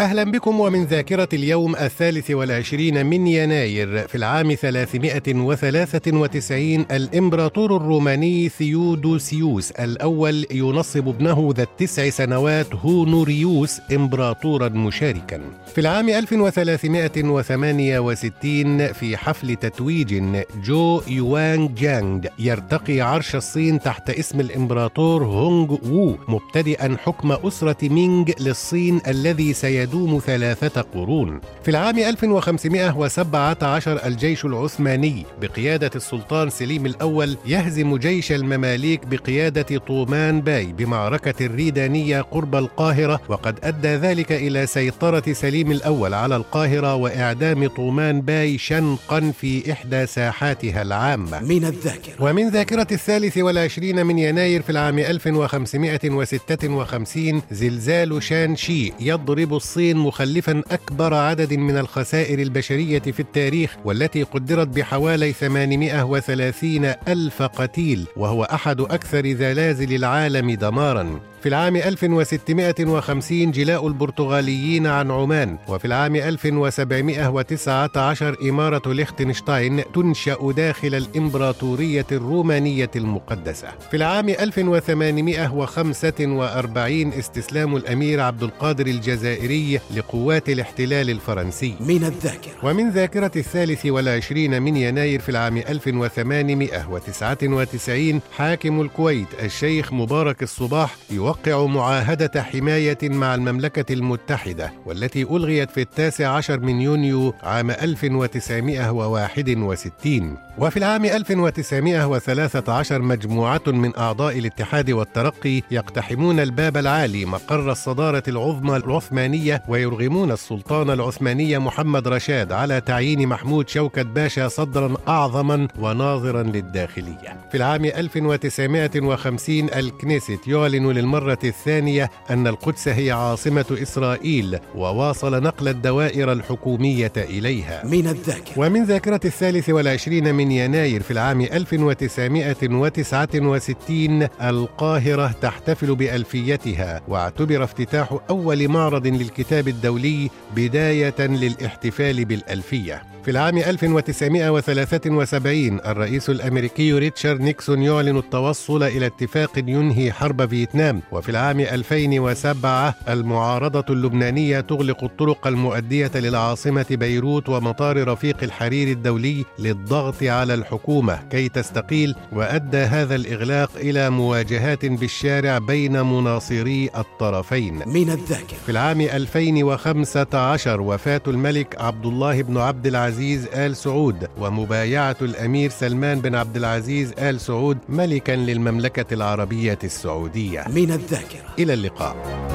أهلا بكم ومن ذاكرة اليوم الثالث والعشرين من يناير في العام 393 الإمبراطور الروماني ثيودوسيوس الأول ينصب ابنه ذا التسع سنوات هونوريوس إمبراطورا مشاركا. في العام 1368 في حفل تتويج جو يوانغ جانغ يرتقي عرش الصين تحت اسم الإمبراطور هونغ وو مبتدئا حكم أسرة مينغ للصين الذي سيدور يدوم ثلاثة قرون. في العام 1517 الجيش العثماني بقيادة السلطان سليم الأول يهزم جيش المماليك بقيادة طومان باي بمعركة الريدانية قرب القاهرة وقد أدى ذلك إلى سيطرة سليم الأول على القاهرة وإعدام طومان باي شنقا في إحدى ساحاتها العامة. من الذاكرة. ومن ذاكرة الثالث والعشرين من يناير في العام 1556 زلزال شانشي يضرب الصين الصين مخلفا أكبر عدد من الخسائر البشرية في التاريخ والتي قدرت بحوالي 830 ألف قتيل وهو أحد أكثر زلازل العالم دمارا. في العام 1650 جلاء البرتغاليين عن عمان وفي العام 1719 إمارة ليختنشتاين تنشأ داخل الإمبراطورية الرومانية المقدسة. في العام 1845 استسلام الأمير عبد القادر الجزائري لقوات الاحتلال الفرنسي. من الذاكرة. ومن ذاكرة الثالث والعشرين من يناير في العام 1899 حاكم الكويت الشيخ مبارك الصباح يوقع توقع معاهدة حماية مع المملكة المتحدة والتي ألغيت في التاسع عشر من يونيو عام 1961 وفي العام 1913 مجموعة من أعضاء الاتحاد والترقي يقتحمون الباب العالي مقر الصدارة العظمى العثمانية ويرغمون السلطان العثماني محمد رشاد على تعيين محمود شوكة باشا صدرا أعظما وناظرا للداخلية. في العام 1950 الكنيست يعلن للمرة الثانية أن القدس هي عاصمة إسرائيل وواصل نقل الدوائر الحكومية إليها. من الذاكرة. ومن ذاكرة الثالث والعشرين من يناير في العام 1969 القاهرة تحتفل بألفيتها واعتبر افتتاح أول معرض للكتاب الدولي بداية للاحتفال بالألفية. في العام 1973 الرئيس الأمريكي ريتشارد نيكسون يعلن التوصل إلى اتفاق ينهي حرب فيتنام. وفي العام 2007 المعارضة اللبنانية تغلق الطرق المؤدية للعاصمة بيروت ومطار رفيق الحرير الدولي للضغط على الحكومة. كي تستقيل وأدى هذا الإغلاق إلى مواجهات بالشارع بين مناصري الطرفين. من الذاكرة. في العام 2015 وفاة الملك عبد الله بن عبد العزيز آل سعود ومبايعة الأمير سلمان بن عبد العزيز آل سعود ملكا للمملكة العربية السعودية. من الذاكرة. إلى اللقاء.